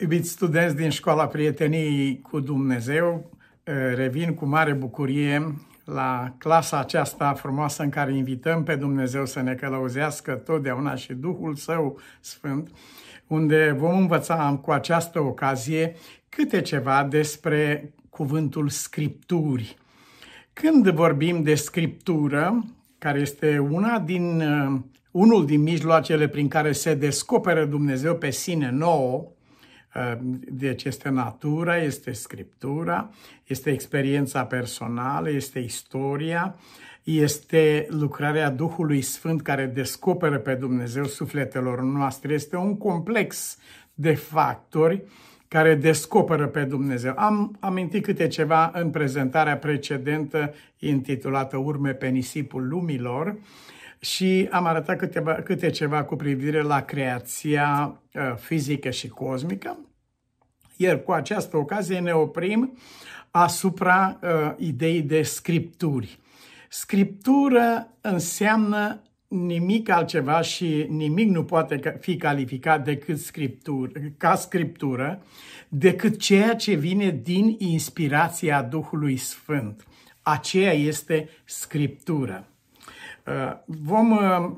Iubiți studenți din școala prieteniei cu Dumnezeu, eh, revin cu mare bucurie la clasa aceasta frumoasă în care invităm pe Dumnezeu să ne călăuzească totdeauna și Duhul Său Sfânt, unde vom învăța cu această ocazie câte ceva despre cuvântul Scripturi. Când vorbim de Scriptură, care este una din, eh, unul din mijloacele prin care se descoperă Dumnezeu pe sine nouă, deci este natura, este scriptura, este experiența personală, este istoria, este lucrarea Duhului Sfânt care descoperă pe Dumnezeu sufletelor noastre. Este un complex de factori care descoperă pe Dumnezeu. Am amintit câte ceva în prezentarea precedentă intitulată Urme pe nisipul lumilor și am arătat câteva, câte ceva cu privire la creația uh, fizică și cosmică. Iar cu această ocazie ne oprim asupra uh, ideii de scripturi. Scriptură înseamnă nimic altceva și nimic nu poate fi calificat decât scriptură, ca scriptură, decât ceea ce vine din inspirația Duhului Sfânt. Aceea este scriptură. Uh, vom uh,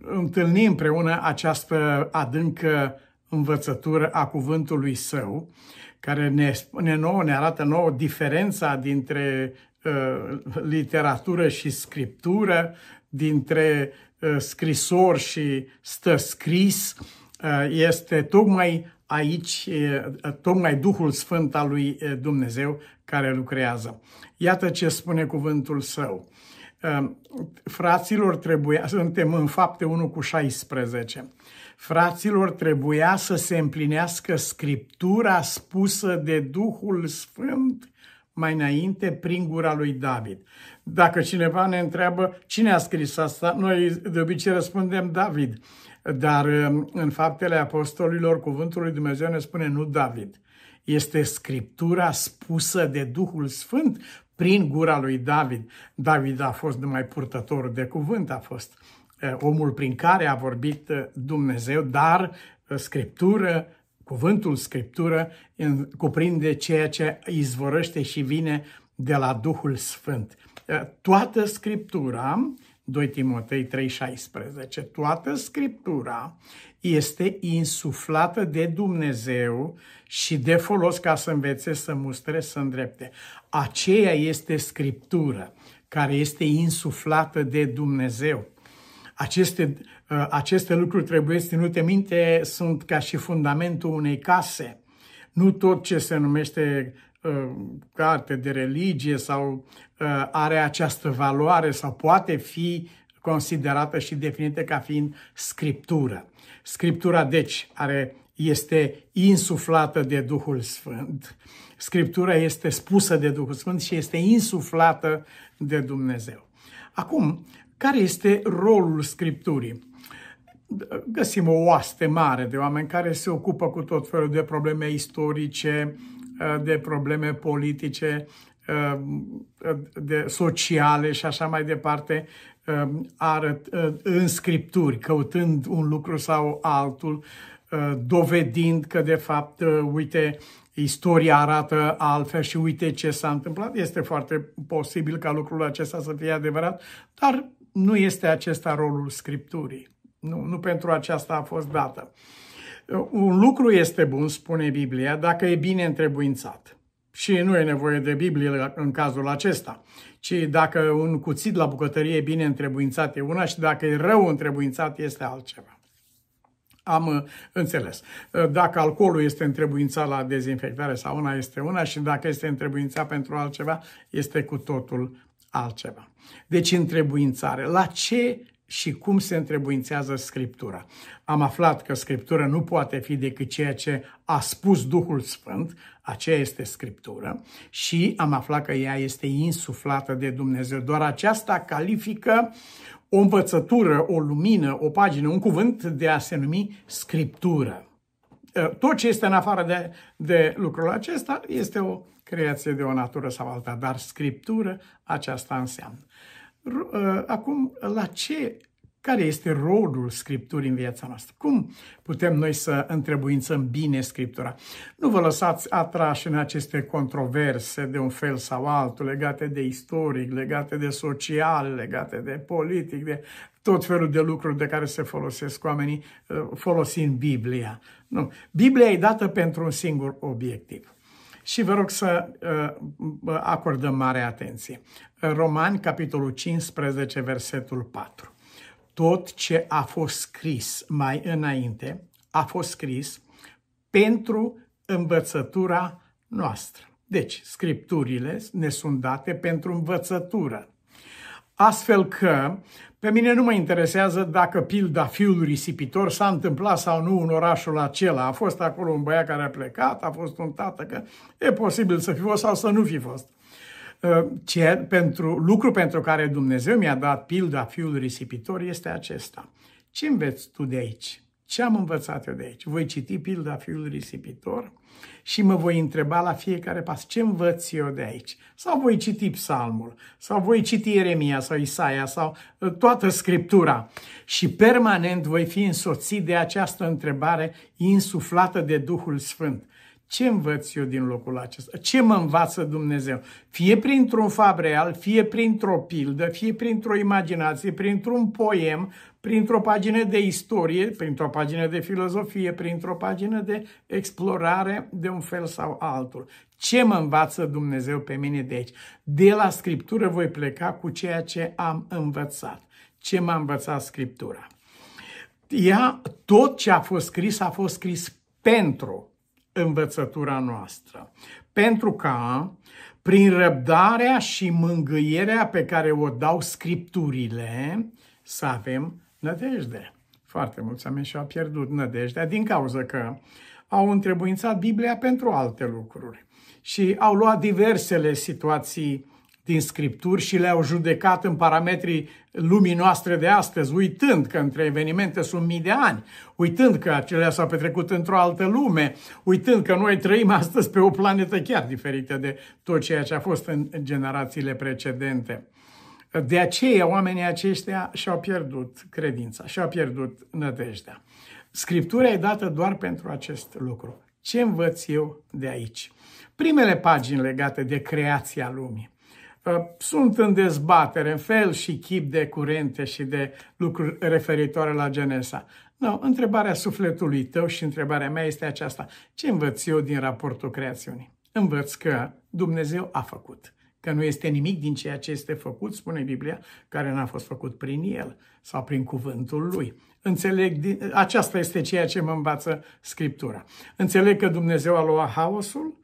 întâlni împreună această adâncă învățătură a cuvântului său, care ne spune nouă, ne arată nouă diferența dintre uh, literatură și scriptură, dintre uh, scrisor și stă scris, uh, este tocmai aici, uh, tocmai Duhul Sfânt al lui uh, Dumnezeu care lucrează. Iată ce spune cuvântul său. Uh, fraților, trebuia, suntem în fapte 1 cu 16 fraților, trebuia să se împlinească scriptura spusă de Duhul Sfânt mai înainte prin gura lui David. Dacă cineva ne întreabă cine a scris asta, noi de obicei răspundem David. Dar um, în faptele apostolilor, cuvântul lui Dumnezeu ne spune nu David. Este scriptura spusă de Duhul Sfânt prin gura lui David. David a fost numai purtător de cuvânt, a fost Eh, omul prin care a vorbit eh, Dumnezeu, dar eh, Scriptură, cuvântul Scriptură cuprinde ceea ce izvorăște și vine de la Duhul Sfânt. Toată Scriptura, 2 Timotei 3,16, toată Scriptura este insuflată de Dumnezeu și de folos ca să învețe, să mustre, să îndrepte. Aceea este Scriptură care este insuflată de Dumnezeu. Aceste, uh, aceste lucruri trebuie ținute minte, sunt ca și fundamentul unei case. Nu tot ce se numește uh, carte de religie sau uh, are această valoare sau poate fi considerată și definită ca fiind scriptură. Scriptura, deci, are, este insuflată de Duhul Sfânt. Scriptura este spusă de Duhul Sfânt și este insuflată de Dumnezeu. Acum, care este rolul Scripturii? Găsim o oaste mare de oameni care se ocupă cu tot felul de probleme istorice, de probleme politice, de sociale și așa mai departe, arăt, în Scripturi, căutând un lucru sau altul, dovedind că, de fapt, uite, istoria arată altfel și uite ce s-a întâmplat. Este foarte posibil ca lucrul acesta să fie adevărat, dar nu este acesta rolul Scripturii. Nu, nu pentru aceasta a fost dată. Un lucru este bun, spune Biblia, dacă e bine întrebuințat. Și nu e nevoie de Biblie în cazul acesta, ci dacă un cuțit la bucătărie e bine întrebuințat e una și dacă e rău întrebuințat este altceva. Am uh, înțeles. Uh, dacă alcoolul este întrebuințat la dezinfectare sau una este una și dacă este întrebuințat pentru altceva, este cu totul altceva. Deci întrebuințare. La ce și cum se întrebuințează Scriptura. Am aflat că Scriptura nu poate fi decât ceea ce a spus Duhul Sfânt, aceea este Scriptură, și am aflat că ea este insuflată de Dumnezeu. Doar aceasta califică o învățătură, o lumină, o pagină, un cuvânt de a se numi Scriptură. Tot ce este în afară de, de lucrul acesta este o creație de o natură sau alta, dar scriptură aceasta înseamnă. Ă, acum, la ce care este rolul Scripturii în viața noastră. Cum putem noi să întrebuințăm bine Scriptura? Nu vă lăsați atrași în aceste controverse de un fel sau altul, legate de istoric, legate de social, legate de politic, de tot felul de lucruri de care se folosesc oamenii uh, folosind Biblia. Nu. Biblia e dată pentru un singur obiectiv. Și vă rog să uh, acordăm mare atenție. Romani, capitolul 15, versetul 4 tot ce a fost scris mai înainte a fost scris pentru învățătura noastră. Deci, scripturile ne sunt date pentru învățătură. Astfel că pe mine nu mă interesează dacă pilda fiului risipitor s-a întâmplat sau nu în orașul acela. A fost acolo un băiat care a plecat, a fost un tată, că e posibil să fi fost sau să nu fi fost. Uh, ce, pentru, lucru pentru care Dumnezeu mi-a dat pilda fiul risipitor este acesta. Ce înveți tu de aici? Ce am învățat eu de aici? Voi citi pilda fiul risipitor și mă voi întreba la fiecare pas ce învăț eu de aici. Sau voi citi psalmul, sau voi citi Ieremia sau Isaia sau uh, toată Scriptura și permanent voi fi însoțit de această întrebare insuflată de Duhul Sfânt. Ce învăț eu din locul acesta? Ce mă învață Dumnezeu? Fie printr-un fapt real, fie printr-o pildă, fie printr-o imaginație, printr-un poem, printr-o pagină de istorie, printr-o pagină de filozofie, printr-o pagină de explorare de un fel sau altul. Ce mă învață Dumnezeu pe mine de aici? De la Scriptură voi pleca cu ceea ce am învățat. Ce m-a învățat Scriptura? Ea, tot ce a fost scris, a fost scris pentru învățătura noastră. Pentru ca, prin răbdarea și mângâierea pe care o dau scripturile, să avem nădejde. Foarte mulți oameni și-au pierdut nădejdea din cauza că au întrebuințat Biblia pentru alte lucruri și au luat diversele situații din Scripturi și le-au judecat în parametrii lumii noastre de astăzi, uitând că între evenimente sunt mii de ani, uitând că acelea s-au petrecut într-o altă lume, uitând că noi trăim astăzi pe o planetă chiar diferită de tot ceea ce a fost în generațiile precedente. De aceea oamenii aceștia și-au pierdut credința, și-au pierdut nădejdea. Scriptura e dată doar pentru acest lucru. Ce învăț eu de aici? Primele pagini legate de creația lumii sunt în dezbatere, în fel și chip de curente și de lucruri referitoare la Genesa. No, întrebarea sufletului tău și întrebarea mea este aceasta. Ce învăț eu din raportul creațiunii? Învăț că Dumnezeu a făcut, că nu este nimic din ceea ce este făcut, spune Biblia, care n-a fost făcut prin El sau prin cuvântul Lui. Înțeleg, aceasta este ceea ce mă învață Scriptura. Înțeleg că Dumnezeu a luat haosul,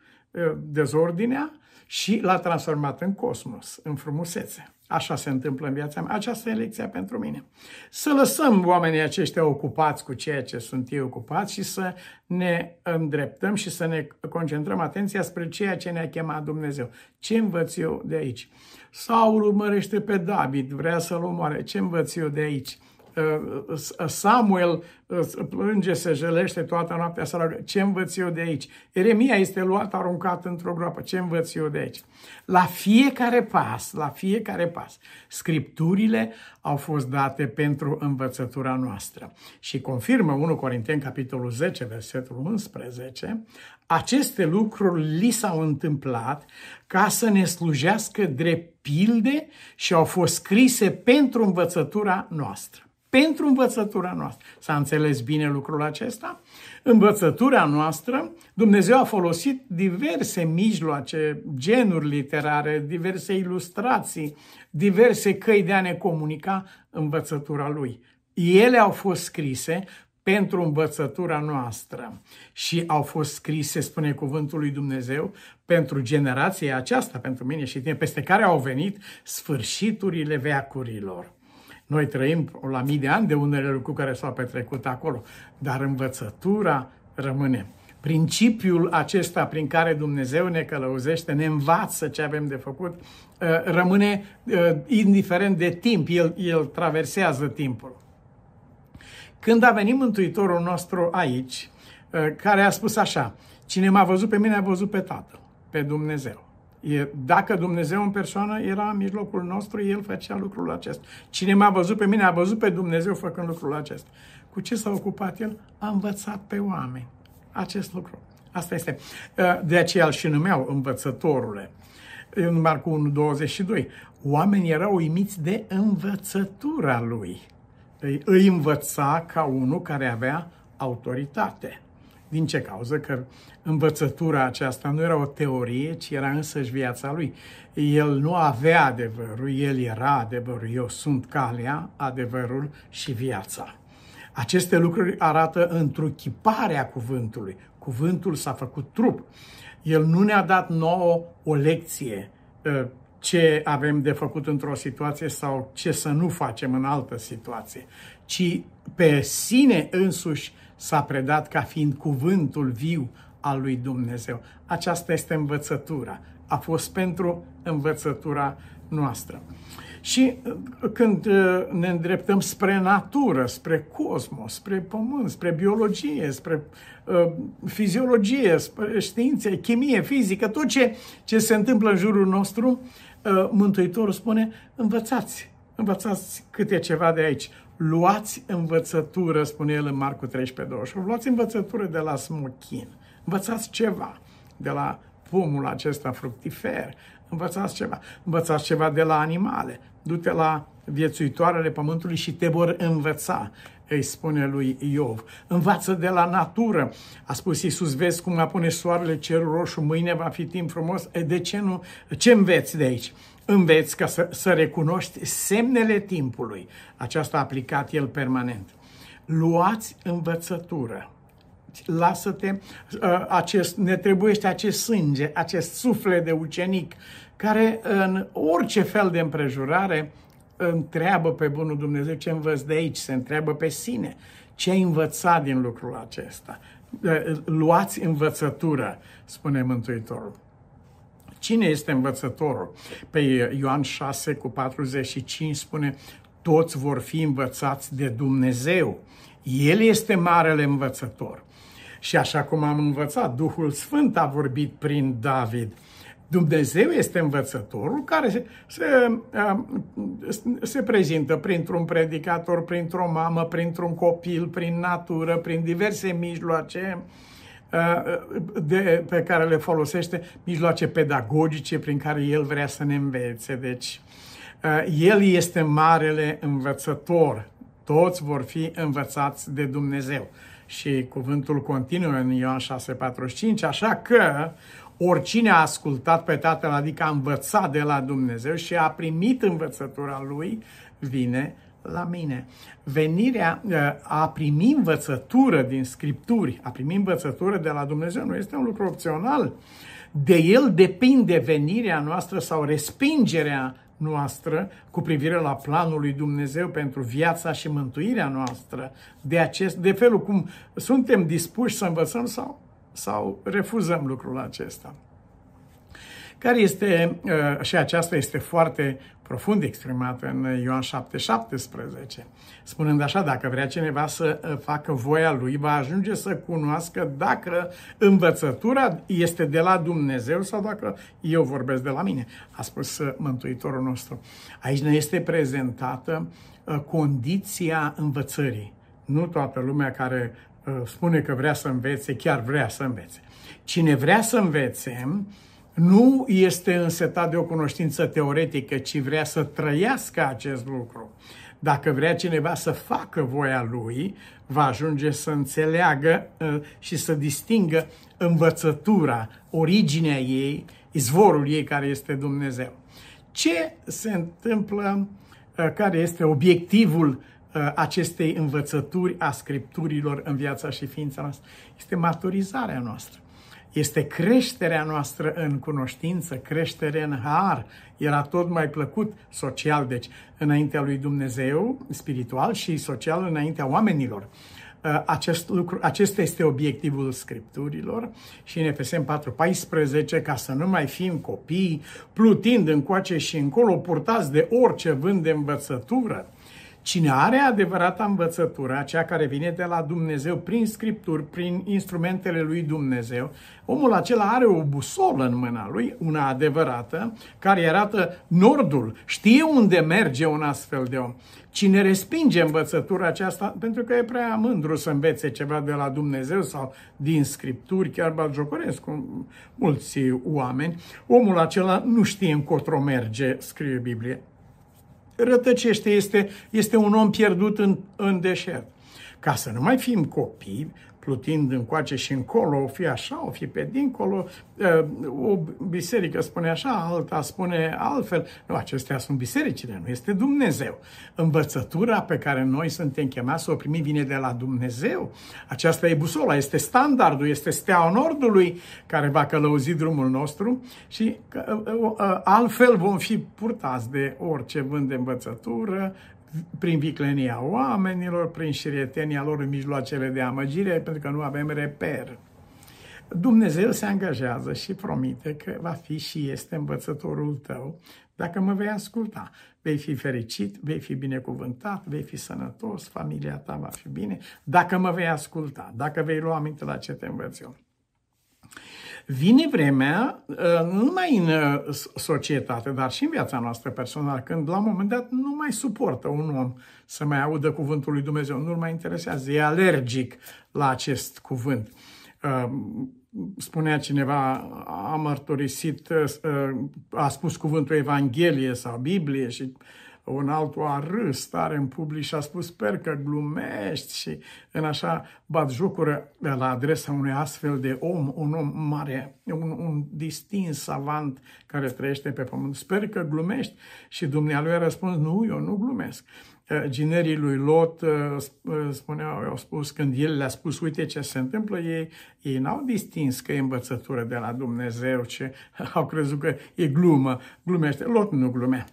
dezordinea, și l-a transformat în cosmos, în frumusețe. Așa se întâmplă în viața mea. Aceasta e lecția pentru mine. Să lăsăm oamenii aceștia ocupați cu ceea ce sunt ei ocupați și să ne îndreptăm și să ne concentrăm atenția spre ceea ce ne-a chemat Dumnezeu. Ce învăț eu de aici? Saul urmărește pe David, vrea să-l omoare. Ce învăț eu de aici? Uh, Samuel uh, plânge, se jelește toată noaptea să roagă. Ce învăț eu de aici? Eremia este luat, aruncat într-o groapă. Ce învăț eu de aici? La fiecare pas, la fiecare pas, scripturile au fost date pentru învățătura noastră. Și confirmă 1 Corinteni, capitolul 10, versetul 11, aceste lucruri li s-au întâmplat ca să ne slujească drept pilde și au fost scrise pentru învățătura noastră pentru învățătura noastră. S-a înțeles bine lucrul acesta? Învățătura noastră, Dumnezeu a folosit diverse mijloace, genuri literare, diverse ilustrații, diverse căi de a ne comunica învățătura Lui. Ele au fost scrise pentru învățătura noastră și au fost scrise, spune cuvântul lui Dumnezeu, pentru generația aceasta, pentru mine și tine, peste care au venit sfârșiturile veacurilor. Noi trăim la mii de ani de unele lucruri care s-au petrecut acolo, dar învățătura rămâne. Principiul acesta prin care Dumnezeu ne călăuzește, ne învață ce avem de făcut, uh, rămâne uh, indiferent de timp, el, el traversează timpul. Când a venit Mântuitorul nostru aici, uh, care a spus așa, cine m-a văzut pe mine a văzut pe Tatăl, pe Dumnezeu. Dacă Dumnezeu în persoană era în mijlocul nostru, El făcea lucrul acesta. Cine m-a văzut pe mine, a văzut pe Dumnezeu făcând lucrul acesta. Cu ce s-a ocupat El? A învățat pe oameni acest lucru. Asta este. De aceea îl și numeau învățătorule. În Marcu 1, 22. Oamenii erau uimiți de învățătura lui. Îi învăța ca unul care avea autoritate. Din ce cauză? Că învățătura aceasta nu era o teorie, ci era însăși viața lui. El nu avea adevărul, el era adevărul. Eu sunt calea, adevărul și viața. Aceste lucruri arată întruchiparea cuvântului. Cuvântul s-a făcut trup. El nu ne-a dat nouă o lecție ă, ce avem de făcut într-o situație sau ce să nu facem în altă situație, ci pe sine însuși s-a predat ca fiind cuvântul viu al lui Dumnezeu. Aceasta este învățătura. A fost pentru învățătura noastră. Și uh, când uh, ne îndreptăm spre natură, spre cosmos, spre pământ, spre biologie, spre uh, fiziologie, spre științe, chimie, fizică, tot ce, ce se întâmplă în jurul nostru, uh, Mântuitorul spune, învățați, învățați câte ceva de aici. Luați învățătură, spune el în Marcu 13, 28, luați învățătură de la smochin. Învățați ceva de la pomul acesta fructifer, învățați ceva. Învățați ceva de la animale. Du-te la viețuitoarele pământului și te vor învăța, îi spune lui Iov. Învață de la natură. A spus Iisus, vezi cum apune soarele cerul roșu, mâine va fi timp frumos. E, de ce nu? Ce înveți de aici? Înveți ca să, să recunoști semnele timpului. Aceasta a aplicat el permanent. Luați învățătură lasă-te, uh, acest, ne trebuiește acest sânge, acest suflet de ucenic, care în orice fel de împrejurare întreabă pe Bunul Dumnezeu ce învăț de aici, se întreabă pe sine. Ce ai învățat din lucrul acesta? Uh, luați învățătură, spune Mântuitorul. Cine este învățătorul? Pe Ioan 6 cu 45 spune, toți vor fi învățați de Dumnezeu. El este marele învățător. Și așa cum am învățat, Duhul Sfânt a vorbit prin David. Dumnezeu este învățătorul care se, se, se prezintă printr-un predicator, printr-o mamă, printr-un copil, prin natură, prin diverse mijloace de, pe care le folosește, mijloace pedagogice prin care el vrea să ne învețe. Deci, el este marele învățător. Toți vor fi învățați de Dumnezeu. Și cuvântul continuă în Ioan 6,45, așa că oricine a ascultat pe Tatăl, adică a învățat de la Dumnezeu și a primit învățătura Lui, vine la mine. Venirea, ă, a primi învățătură din Scripturi, a primi învățătură de la Dumnezeu nu este un lucru opțional. De el depinde venirea noastră sau respingerea noastră cu privire la planul lui Dumnezeu pentru viața și mântuirea noastră, de, acest, de felul cum suntem dispuși să învățăm sau, sau refuzăm lucrul acesta care este, uh, și aceasta este foarte profund exprimată în Ioan 7, 17, spunând așa, dacă vrea cineva să uh, facă voia lui, va ajunge să cunoască dacă învățătura este de la Dumnezeu sau dacă eu vorbesc de la mine, a spus uh, Mântuitorul nostru. Aici ne este prezentată condiția învățării. Nu toată lumea care spune că vrea să învețe, chiar vrea să învețe. Cine vrea să învețe, nu este însetat de o cunoștință teoretică, ci vrea să trăiască acest lucru. Dacă vrea cineva să facă voia lui, va ajunge să înțeleagă uh, și să distingă învățătura, originea ei, izvorul ei care este Dumnezeu. Ce se întâmplă, uh, care este obiectivul uh, acestei învățături a Scripturilor în viața și ființa noastră? Este maturizarea noastră este creșterea noastră în cunoștință, creștere în har. Era tot mai plăcut social, deci înaintea lui Dumnezeu, spiritual și social înaintea oamenilor. Uh, acest lucru, acesta este obiectivul Scripturilor și în Efesem 4.14, ca să nu mai fim copii, plutind încoace și încolo, purtați de orice vânt de învățătură, Cine are adevărata învățătură, aceea care vine de la Dumnezeu prin scripturi, prin instrumentele lui Dumnezeu, omul acela are o busolă în mâna lui, una adevărată, care arată nordul, știe unde merge un astfel de om. Cine respinge învățătura aceasta, pentru că e prea mândru să învețe ceva de la Dumnezeu sau din scripturi, chiar batjocoresc cu mulți oameni, omul acela nu știe încotro merge, scrie Biblie rătăcește, este, este un om pierdut în, în deșert. Ca să nu mai fim copii, plutind încoace și încolo, o fi așa, o fi pe dincolo, o biserică spune așa, alta spune altfel. Nu, acestea sunt bisericile, nu este Dumnezeu. Învățătura pe care noi suntem chemați să o primim vine de la Dumnezeu. Aceasta e busola, este standardul, este steaua nordului care va călăuzi drumul nostru și altfel vom fi purtați de orice vânt de învățătură, prin viclenia oamenilor, prin șiretenia lor în mijloacele de amăgire, pentru că nu avem reper. Dumnezeu se angajează și promite că va fi și este învățătorul tău dacă mă vei asculta. Vei fi fericit, vei fi binecuvântat, vei fi sănătos, familia ta va fi bine, dacă mă vei asculta, dacă vei lua aminte la ce te învăț eu. Vine vremea, uh, nu numai în uh, societate, dar și în viața noastră personală, când la un moment dat nu mai suportă un om să mai audă cuvântul lui Dumnezeu, nu-l mai interesează, e alergic la acest cuvânt. Uh, spunea cineva, a mărturisit, a spus cuvântul Evanghelie sau Biblie și un altul a râs tare în public și a spus, sper că glumești și în așa bat jocură la adresa unui astfel de om, un om mare, un, un distins savant care trăiește pe pământ. Sper că glumești și dumnealui a răspuns, nu, eu nu glumesc. Eh, ginerii lui Lot eh, eh, spuneau, au spus, când el le-a spus, uite ce se întâmplă, ei, ei n-au distins că e învățătură de la Dumnezeu, ce au crezut că e glumă, glumește. Lot nu glumea.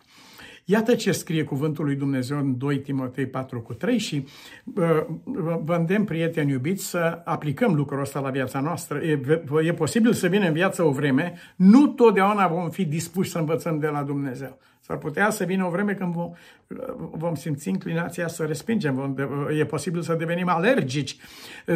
Iată ce scrie cuvântul lui Dumnezeu în 2 Timotei 4 cu 3 și uh, vă îndemn, prieteni iubiți, să aplicăm lucrul ăsta la viața noastră. E, e posibil să vină în viață o vreme, nu totdeauna vom fi dispuși să învățăm de la Dumnezeu. S-ar putea să vină o vreme când vom, vom simți inclinația să respingem, vom, e posibil să devenim alergici.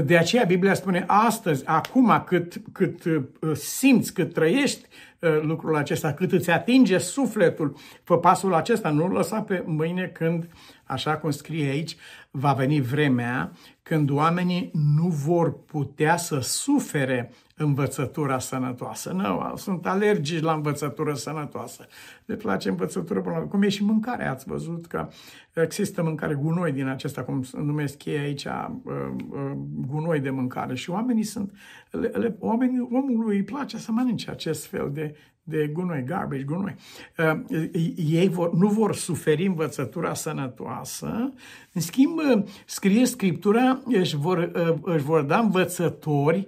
De aceea Biblia spune astăzi, acum, cât, cât uh, simți, cât trăiești uh, lucrul acesta, cât îți atinge sufletul, fă pasul acesta, nu-l lăsa pe mâine când, așa cum scrie aici, va veni vremea când oamenii nu vor putea să sufere învățătura sănătoasă. Nu, sunt alergici la învățătură sănătoasă. Le place învățătură până Cum e și mâncarea, ați văzut că există mâncare gunoi din acesta, cum numesc ei aici, uh, uh, gunoi de mâncare. Și oamenii sunt, le, le, oamenii, omului îi place să mănânce acest fel de, de gunoi, garbage, gunoi. Uh, ei vor, nu vor suferi învățătura sănătoasă, în schimb, scrie Scriptura, își vor, își vor da învățători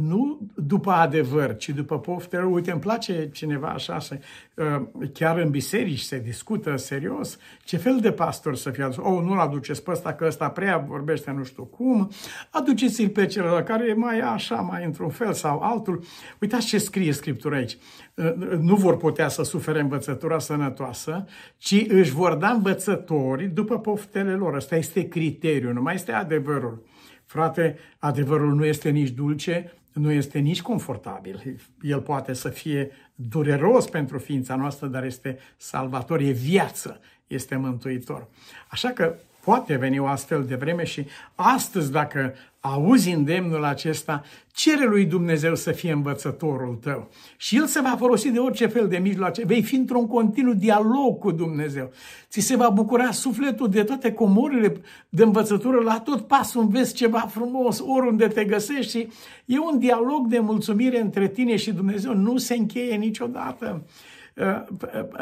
nu după adevăr, ci după poftele. Uite, îmi place cineva așa, să, uh, chiar în biserici se discută serios ce fel de pastor să fie. Oh, nu-l aduceți pe ăsta, că ăsta prea vorbește nu știu cum. Aduceți-l pe celălalt care e mai așa, mai într-un fel sau altul. Uitați ce scrie Scriptura aici. Uh, nu vor putea să sufere învățătura sănătoasă, ci își vor da învățători după poftele lor. Ăsta este criteriul, nu mai este adevărul. Frate, adevărul nu este nici dulce, nu este nici confortabil. El poate să fie dureros pentru ființa noastră, dar este salvator, e viață, este mântuitor. Așa că poate veni o astfel de vreme și astăzi, dacă auzi îndemnul acesta, cere lui Dumnezeu să fie învățătorul tău. Și El se va folosi de orice fel de mijloace. Vei fi într-un continuu dialog cu Dumnezeu. Ți se va bucura sufletul de toate comorile de învățătură. La tot pasul înveți ceva frumos, oriunde te găsești și e un dialog de mulțumire între tine și Dumnezeu. Nu se încheie niciodată.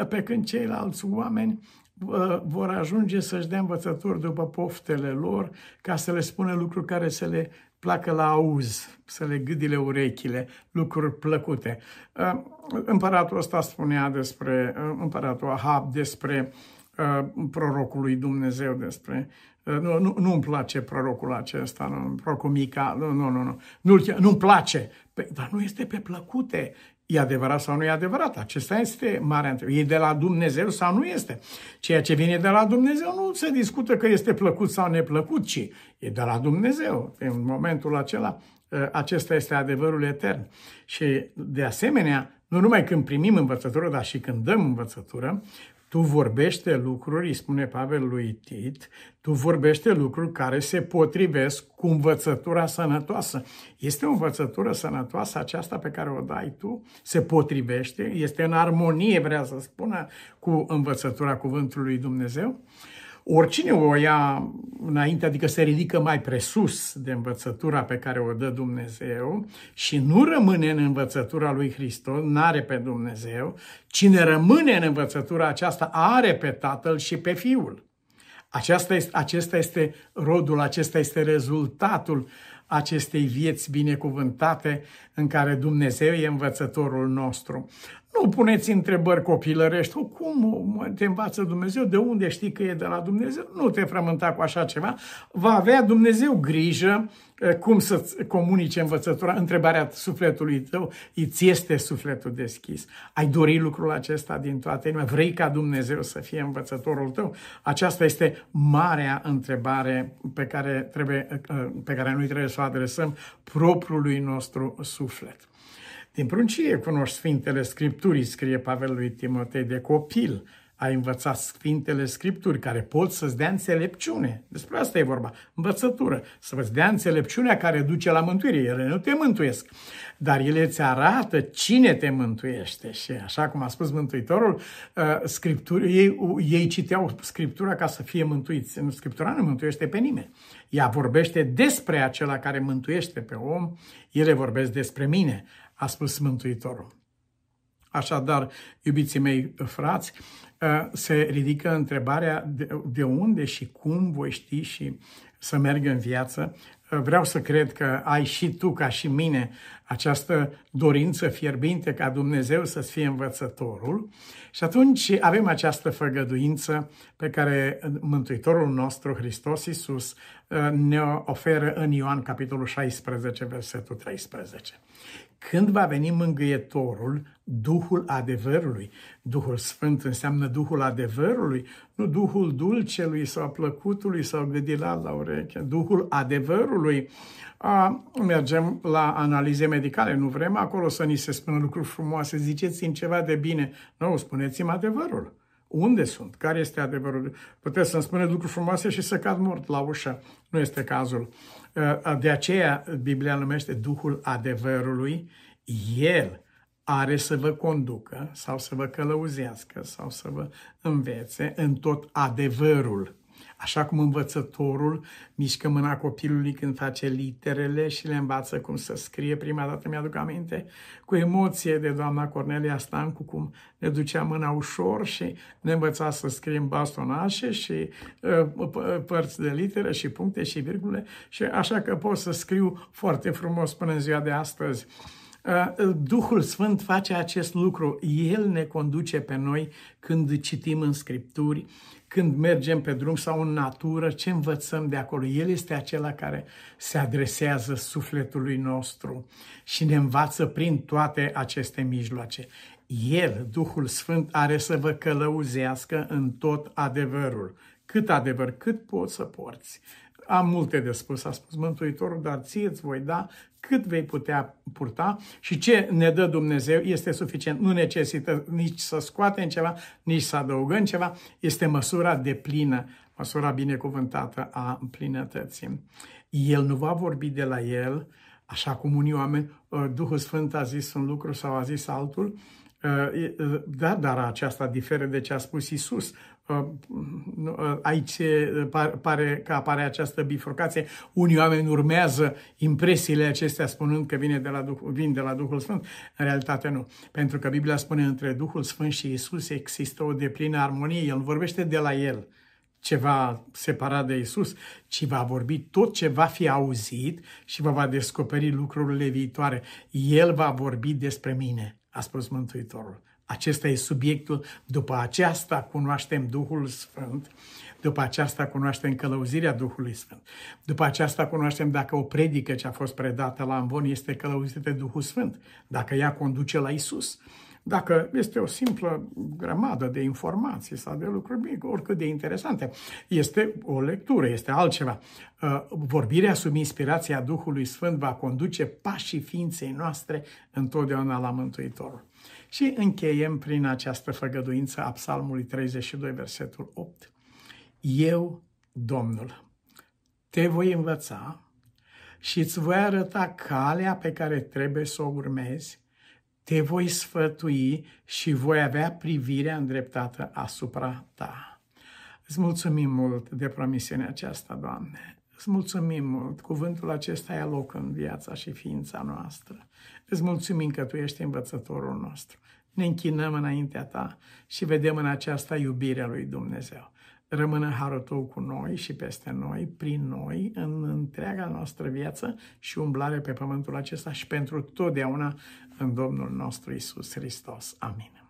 Pe când ceilalți oameni vor ajunge să-și dea învățători după poftele lor, ca să le spună lucruri care să le placă la auz, să le gâdile urechile, lucruri plăcute. Împăratul ăsta spunea despre, împăratul Ahab, despre prorocul lui Dumnezeu, despre nu, nu, nu-mi place prorocul acesta, nu, prorocul Mica, nu, nu, nu, nu, nu, nu-mi place, pe, dar nu este pe plăcute, E adevărat sau nu e adevărat? Acesta este marea întrebare. E de la Dumnezeu sau nu este? Ceea ce vine de la Dumnezeu nu se discută că este plăcut sau neplăcut, ci e de la Dumnezeu. În momentul acela, ă, acesta este adevărul etern. Și de asemenea, nu numai când primim învățătură, dar și când dăm învățătură, tu vorbește lucruri, îi spune Pavel lui Tit, tu vorbește lucruri care se potrivesc cu învățătura sănătoasă. Este o învățătură sănătoasă aceasta pe care o dai tu? Se potrivește? Este în armonie, vrea să spună, cu învățătura cuvântului Dumnezeu? Oricine o ia înainte, adică se ridică mai presus de învățătura pe care o dă Dumnezeu și nu rămâne în învățătura lui Hristos, n-are pe Dumnezeu, cine rămâne în învățătura aceasta are pe Tatăl și pe Fiul. Aceasta este, acesta este rodul, acesta este rezultatul acestei vieți binecuvântate în care Dumnezeu e învățătorul nostru. Nu puneți întrebări copilărești. Cum te învață Dumnezeu? De unde știi că e de la Dumnezeu? Nu te frământa cu așa ceva. Va avea Dumnezeu grijă eh, cum să comunice învățătura. Întrebarea sufletului tău, îți este sufletul deschis. Ai dori lucrul acesta din toată inima? Vrei ca Dumnezeu să fie învățătorul tău? Aceasta este marea întrebare pe care, trebuie, eh, pe care noi trebuie să o adresăm propriului nostru suflet. Din pruncie cunoști Sfintele Scripturii, scrie Pavel lui Timotei, de copil ai învățat Sfintele Scripturi care pot să-ți dea înțelepciune. Despre asta e vorba, învățătură. Să vă dea înțelepciunea care duce la mântuire. Ele nu te mântuiesc, dar ele îți arată cine te mântuiește. Și așa cum a spus Mântuitorul, uh, Scripturi, ei, ei citeau Scriptura ca să fie mântuiți. Scriptura nu mântuiește pe nimeni. Ea vorbește despre acela care mântuiește pe om, ele vorbesc despre mine a spus Mântuitorul. Așadar, iubiții mei frați, ă, se ridică întrebarea de unde și cum voi ști și să merg în viață. Ă, vreau să cred că ai și tu, ca și mine, această dorință fierbinte ca Dumnezeu să fie învățătorul și atunci avem această făgăduință pe care Mântuitorul nostru, Hristos Iisus, ă, ne oferă în Ioan, capitolul 16, versetul 13. Când va veni mângâietorul, Duhul adevărului, Duhul Sfânt înseamnă Duhul adevărului, nu Duhul dulcelui sau plăcutului sau gâdilat la ureche, Duhul adevărului. A, mergem la analize medicale, nu vrem acolo să ni se spună lucruri frumoase, ziceți-mi ceva de bine. Nu, spuneți-mi adevărul. Unde sunt? Care este adevărul? Puteți să-mi spuneți lucruri frumoase și să cad mort la ușă. Nu este cazul. Uh, de aceea Biblia numește Duhul adevărului. El are să vă conducă sau să vă călăuzească sau să vă învețe în tot adevărul. Așa cum învățătorul mișcă mâna copilului când face literele și le învață cum să scrie. Prima dată mi-aduc aminte cu emoție de doamna Cornelia Stancu, cum ne ducea mâna ușor și ne învăța să scriem bastonașe și uh, părți de litere și puncte și virgule. Și așa că pot să scriu foarte frumos până în ziua de astăzi. Uh, Duhul Sfânt face acest lucru. El ne conduce pe noi când citim în Scripturi, când mergem pe drum sau în natură, ce învățăm de acolo. El este acela care se adresează sufletului nostru și ne învață prin toate aceste mijloace. El, Duhul Sfânt, are să vă călăuzească în tot adevărul. Cât adevăr, cât poți să porți. Am multe de spus, a spus Mântuitorul, dar ție îți voi da cât vei putea purta și ce ne dă Dumnezeu este suficient. Nu necesită nici să scoatem ceva, nici să adăugăm ceva. Este măsura de plină, măsura binecuvântată a plinătății. El nu va vorbi de la el, așa cum unii oameni, ă, Duhul Sfânt a zis un lucru sau a zis altul, ă, ă, da, dar aceasta diferă de ce a spus Isus. Uh, uh, aici pare că apare această bifurcație. Unii oameni urmează impresiile acestea spunând că vine de la Duh, vin de la Duhul Sfânt. În realitate nu. Pentru că Biblia spune între Duhul Sfânt și Isus există o deplină armonie. El nu vorbește de la El ceva separat de Isus, ci va vorbi tot ce va fi auzit și vă va descoperi lucrurile viitoare. El va vorbi despre mine, a spus Mântuitorul. Acesta e subiectul. După aceasta cunoaștem Duhul Sfânt. După aceasta cunoaștem călăuzirea Duhului Sfânt. După aceasta cunoaștem dacă o predică ce a fost predată la Amvon este călăuzită de Duhul Sfânt, dacă ea conduce la Isus. Dacă este o simplă grămadă de informații sau de lucruri mici, oricât de interesante, este o lectură, este altceva. Uh, vorbirea sub inspirația Duhului Sfânt va conduce pașii ființei noastre întotdeauna la Mântuitorul. Și încheiem prin această făgăduință a Psalmului 32, versetul 8. Eu, Domnul, te voi învăța și îți voi arăta calea pe care trebuie să o urmezi, te voi sfătui și voi avea privirea îndreptată asupra ta. Îți mulțumim mult de promisiunea aceasta, Doamne. Îți mulțumim mult. Cuvântul acesta ia loc în viața și ființa noastră. Îți mulțumim că Tu ești învățătorul nostru. Ne închinăm înaintea Ta și vedem în aceasta iubirea lui Dumnezeu. Rămână harul Tău cu noi și peste noi, prin noi, în întreaga noastră viață și umblare pe pământul acesta și pentru totdeauna în Domnul nostru Isus Hristos. Amin.